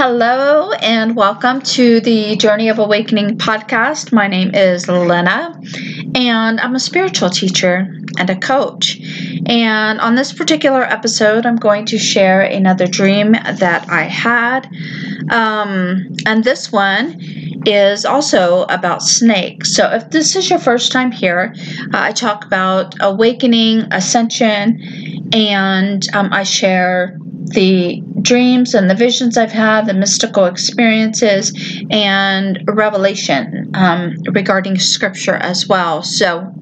Hello and welcome to the Journey of Awakening podcast. My name is Lynna and I'm a spiritual teacher and a coach. And on this particular episode, I'm going to share another dream that I had. Um, and this one is also about snakes. So if this is your first time here, uh, I talk about awakening, ascension, and um, I share the dreams and the visions I've had, the mystical experiences, and revelation um, regarding scripture as well. So,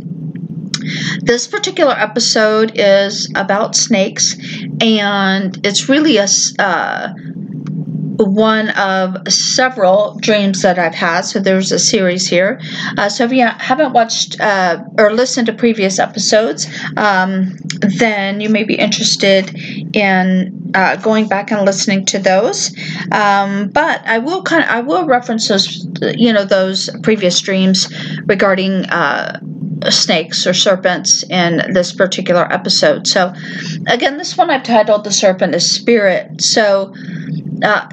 this particular episode is about snakes, and it's really a uh, one of several dreams that I've had. So there's a series here. Uh, so if you haven't watched uh, or listened to previous episodes, um, then you may be interested in uh, going back and listening to those. Um, but I will kind of I will reference those you know those previous dreams regarding uh, snakes or serpents in this particular episode. So, again, this one I've titled The Serpent is Spirit. So, uh,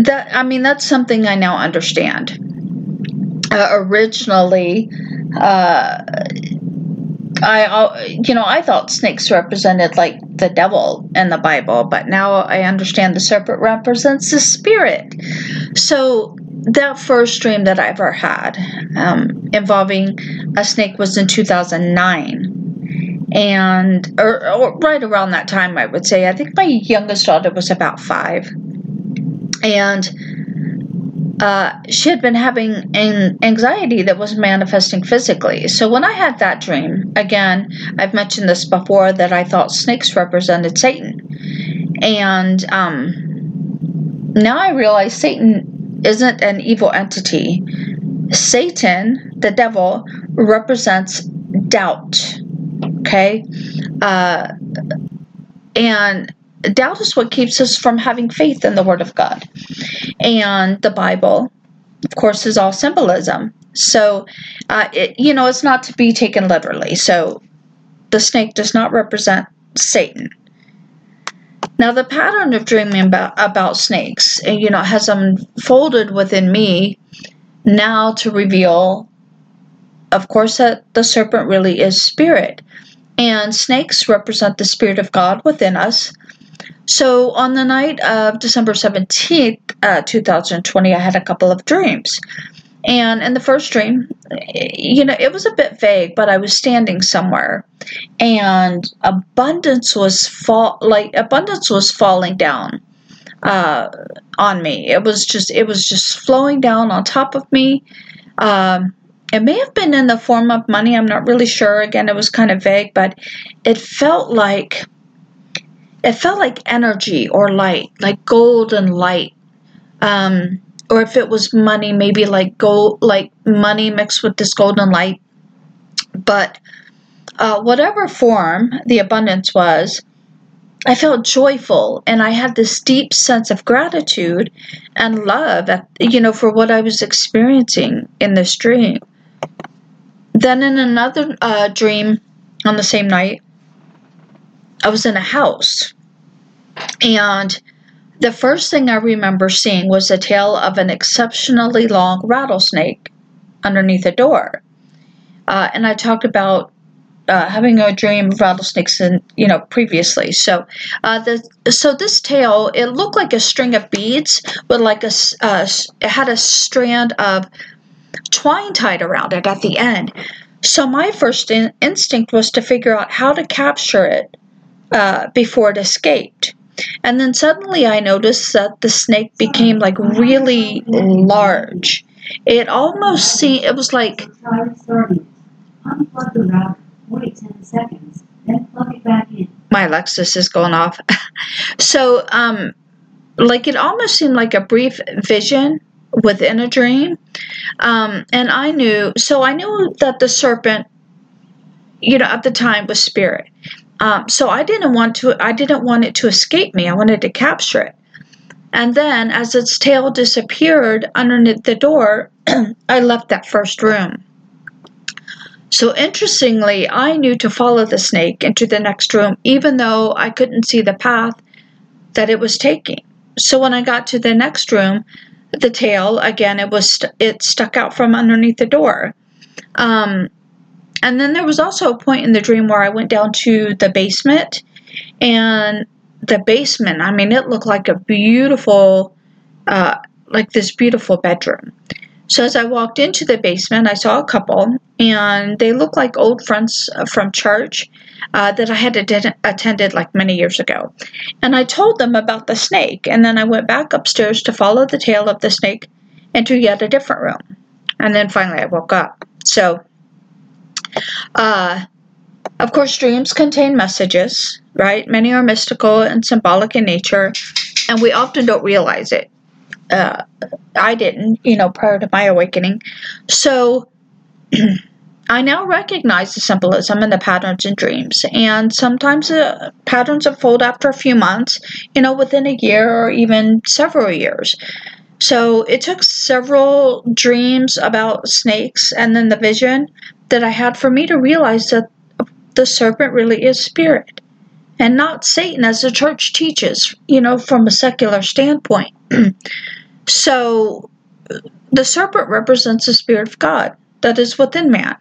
that I mean that's something I now understand. Uh, originally, uh, I you know I thought snakes represented like the devil in the Bible, but now I understand the serpent represents the spirit. So that first dream that I ever had um, involving a snake was in 2009 and or, or, right around that time i would say i think my youngest daughter was about five and uh, she had been having an anxiety that was manifesting physically. So when I had that dream, again, I've mentioned this before that I thought snakes represented Satan, and um, now I realize Satan isn't an evil entity. Satan, the devil, represents doubt. Okay, uh, and doubt is what keeps us from having faith in the Word of God. And the Bible, of course, is all symbolism. So, uh, it, you know, it's not to be taken literally. So, the snake does not represent Satan. Now, the pattern of dreaming about, about snakes, you know, has unfolded within me now to reveal, of course, that the serpent really is spirit. And snakes represent the Spirit of God within us. So on the night of December 17th, uh, 2020, I had a couple of dreams. And in the first dream, you know, it was a bit vague, but I was standing somewhere and abundance was fall like abundance was falling down uh, on me. It was just it was just flowing down on top of me. Um, it may have been in the form of money. I'm not really sure. Again, it was kind of vague, but it felt like it felt like energy or light, like golden light. Um, or if it was money, maybe like gold, like money mixed with this golden light. But uh, whatever form the abundance was, I felt joyful and I had this deep sense of gratitude and love, at, you know, for what I was experiencing in this dream. Then in another uh, dream on the same night, I was in a house. And the first thing I remember seeing was the tail of an exceptionally long rattlesnake underneath a door. Uh, and I talked about uh, having a dream of rattlesnakes and you know previously so uh, the so this tail it looked like a string of beads with like a uh, it had a strand of twine tied around it at the end so my first in- instinct was to figure out how to capture it uh, before it escaped. And then suddenly I noticed that the snake became like really large. It almost seemed, it was like. Unplug the router. Wait 10 seconds. Then plug it back in. My Alexa is going off. so, um, like it almost seemed like a brief vision within a dream. Um, and I knew, so I knew that the serpent, you know, at the time was spirit. Um, so I didn't want to, I didn't want it to escape me. I wanted to capture it. And then as its tail disappeared underneath the door, I left that first room. So interestingly, I knew to follow the snake into the next room, even though I couldn't see the path that it was taking. so when I got to the next room, the tail again it was st- it stuck out from underneath the door. Um, and then there was also a point in the dream where I went down to the basement, and the basement. I mean, it looked like a beautiful, uh, like this beautiful bedroom. So as I walked into the basement, I saw a couple, and they looked like old friends from church uh, that I had ad- attended like many years ago. And I told them about the snake, and then I went back upstairs to follow the tail of the snake into yet a different room. And then finally I woke up. So, uh, of course, dreams contain messages, right? Many are mystical and symbolic in nature, and we often don't realize it. Uh, I didn't, you know, prior to my awakening. So, I now recognize the symbolism and the patterns in dreams, and sometimes the patterns unfold after a few months, you know, within a year or even several years. So it took several dreams about snakes and then the vision that I had for me to realize that the serpent really is spirit and not Satan as the church teaches, you know, from a secular standpoint. so the serpent represents the spirit of God that is within man.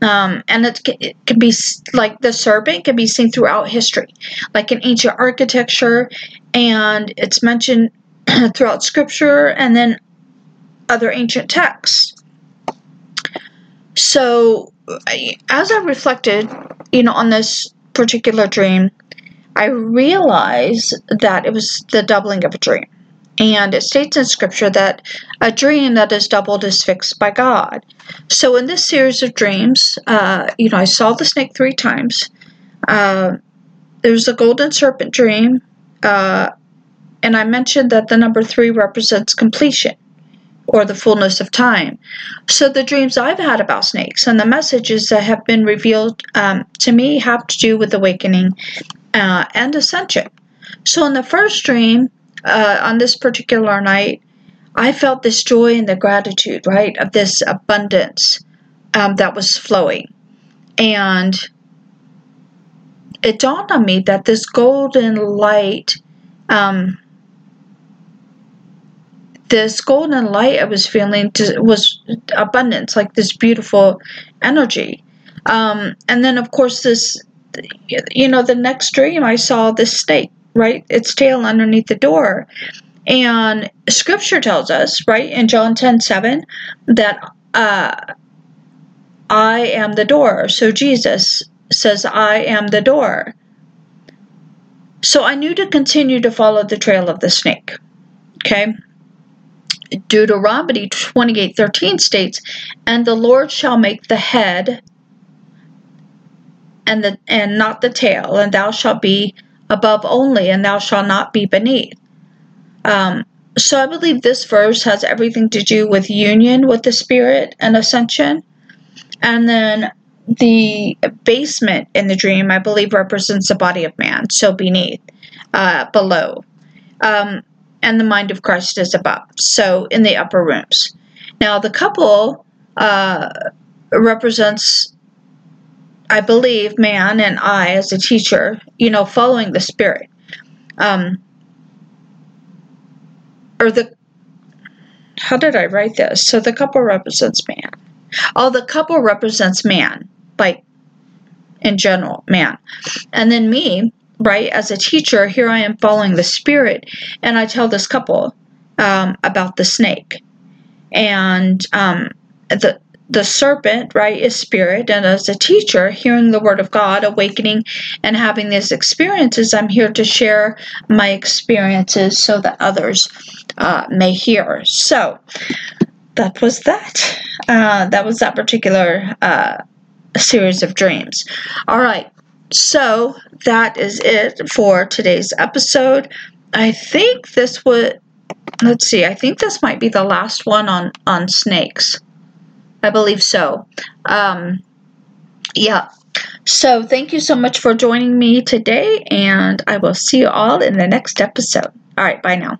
Um, and it it can be like the serpent can be seen throughout history, like in ancient architecture, and it's mentioned throughout scripture and then other ancient texts. So, as I reflected, you know, on this particular dream, I realized that it was the doubling of a dream. And it states in scripture that a dream that is doubled is fixed by God. So in this series of dreams, uh, you know, I saw the snake three times. Uh, there's a golden serpent dream, uh, and I mentioned that the number three represents completion or the fullness of time. So the dreams I've had about snakes and the messages that have been revealed um, to me have to do with awakening uh, and ascension. So in the first dream, uh, on this particular night, I felt this joy and the gratitude, right, of this abundance um, that was flowing. And it dawned on me that this golden light, um, this golden light I was feeling was abundance, like this beautiful energy. Um, and then, of course, this, you know, the next dream I saw this snake right? Its tail underneath the door. And scripture tells us, right, in John 10 7, that uh, I am the door. So Jesus says, I am the door. So I knew to continue to follow the trail of the snake. Okay? Deuteronomy 28:13 states, "And the Lord shall make the head and the and not the tail, and thou shalt be above only, and thou shalt not be beneath. Um, so I believe this verse has everything to do with union with the Spirit and ascension. And then the basement in the dream, I believe, represents the body of man, so beneath, uh, below. Um, and the mind of Christ is above, so in the upper rooms. Now, the couple uh, represents I believe man and I, as a teacher, you know, following the Spirit. Um, or the, how did I write this? So the couple represents man. Oh, the couple represents man, like in general, man. And then me, right, as a teacher, here I am following the Spirit, and I tell this couple um, about the snake. And um, the the serpent, right, is spirit. And as a teacher, hearing the word of God, awakening, and having these experiences, I'm here to share my experiences so that others uh, may hear. So that was that. Uh, that was that particular uh, series of dreams. All right. So that is it for today's episode. I think this would let's see, I think this might be the last one on on snakes. I believe so. Um, yeah. So thank you so much for joining me today, and I will see you all in the next episode. All right, bye now.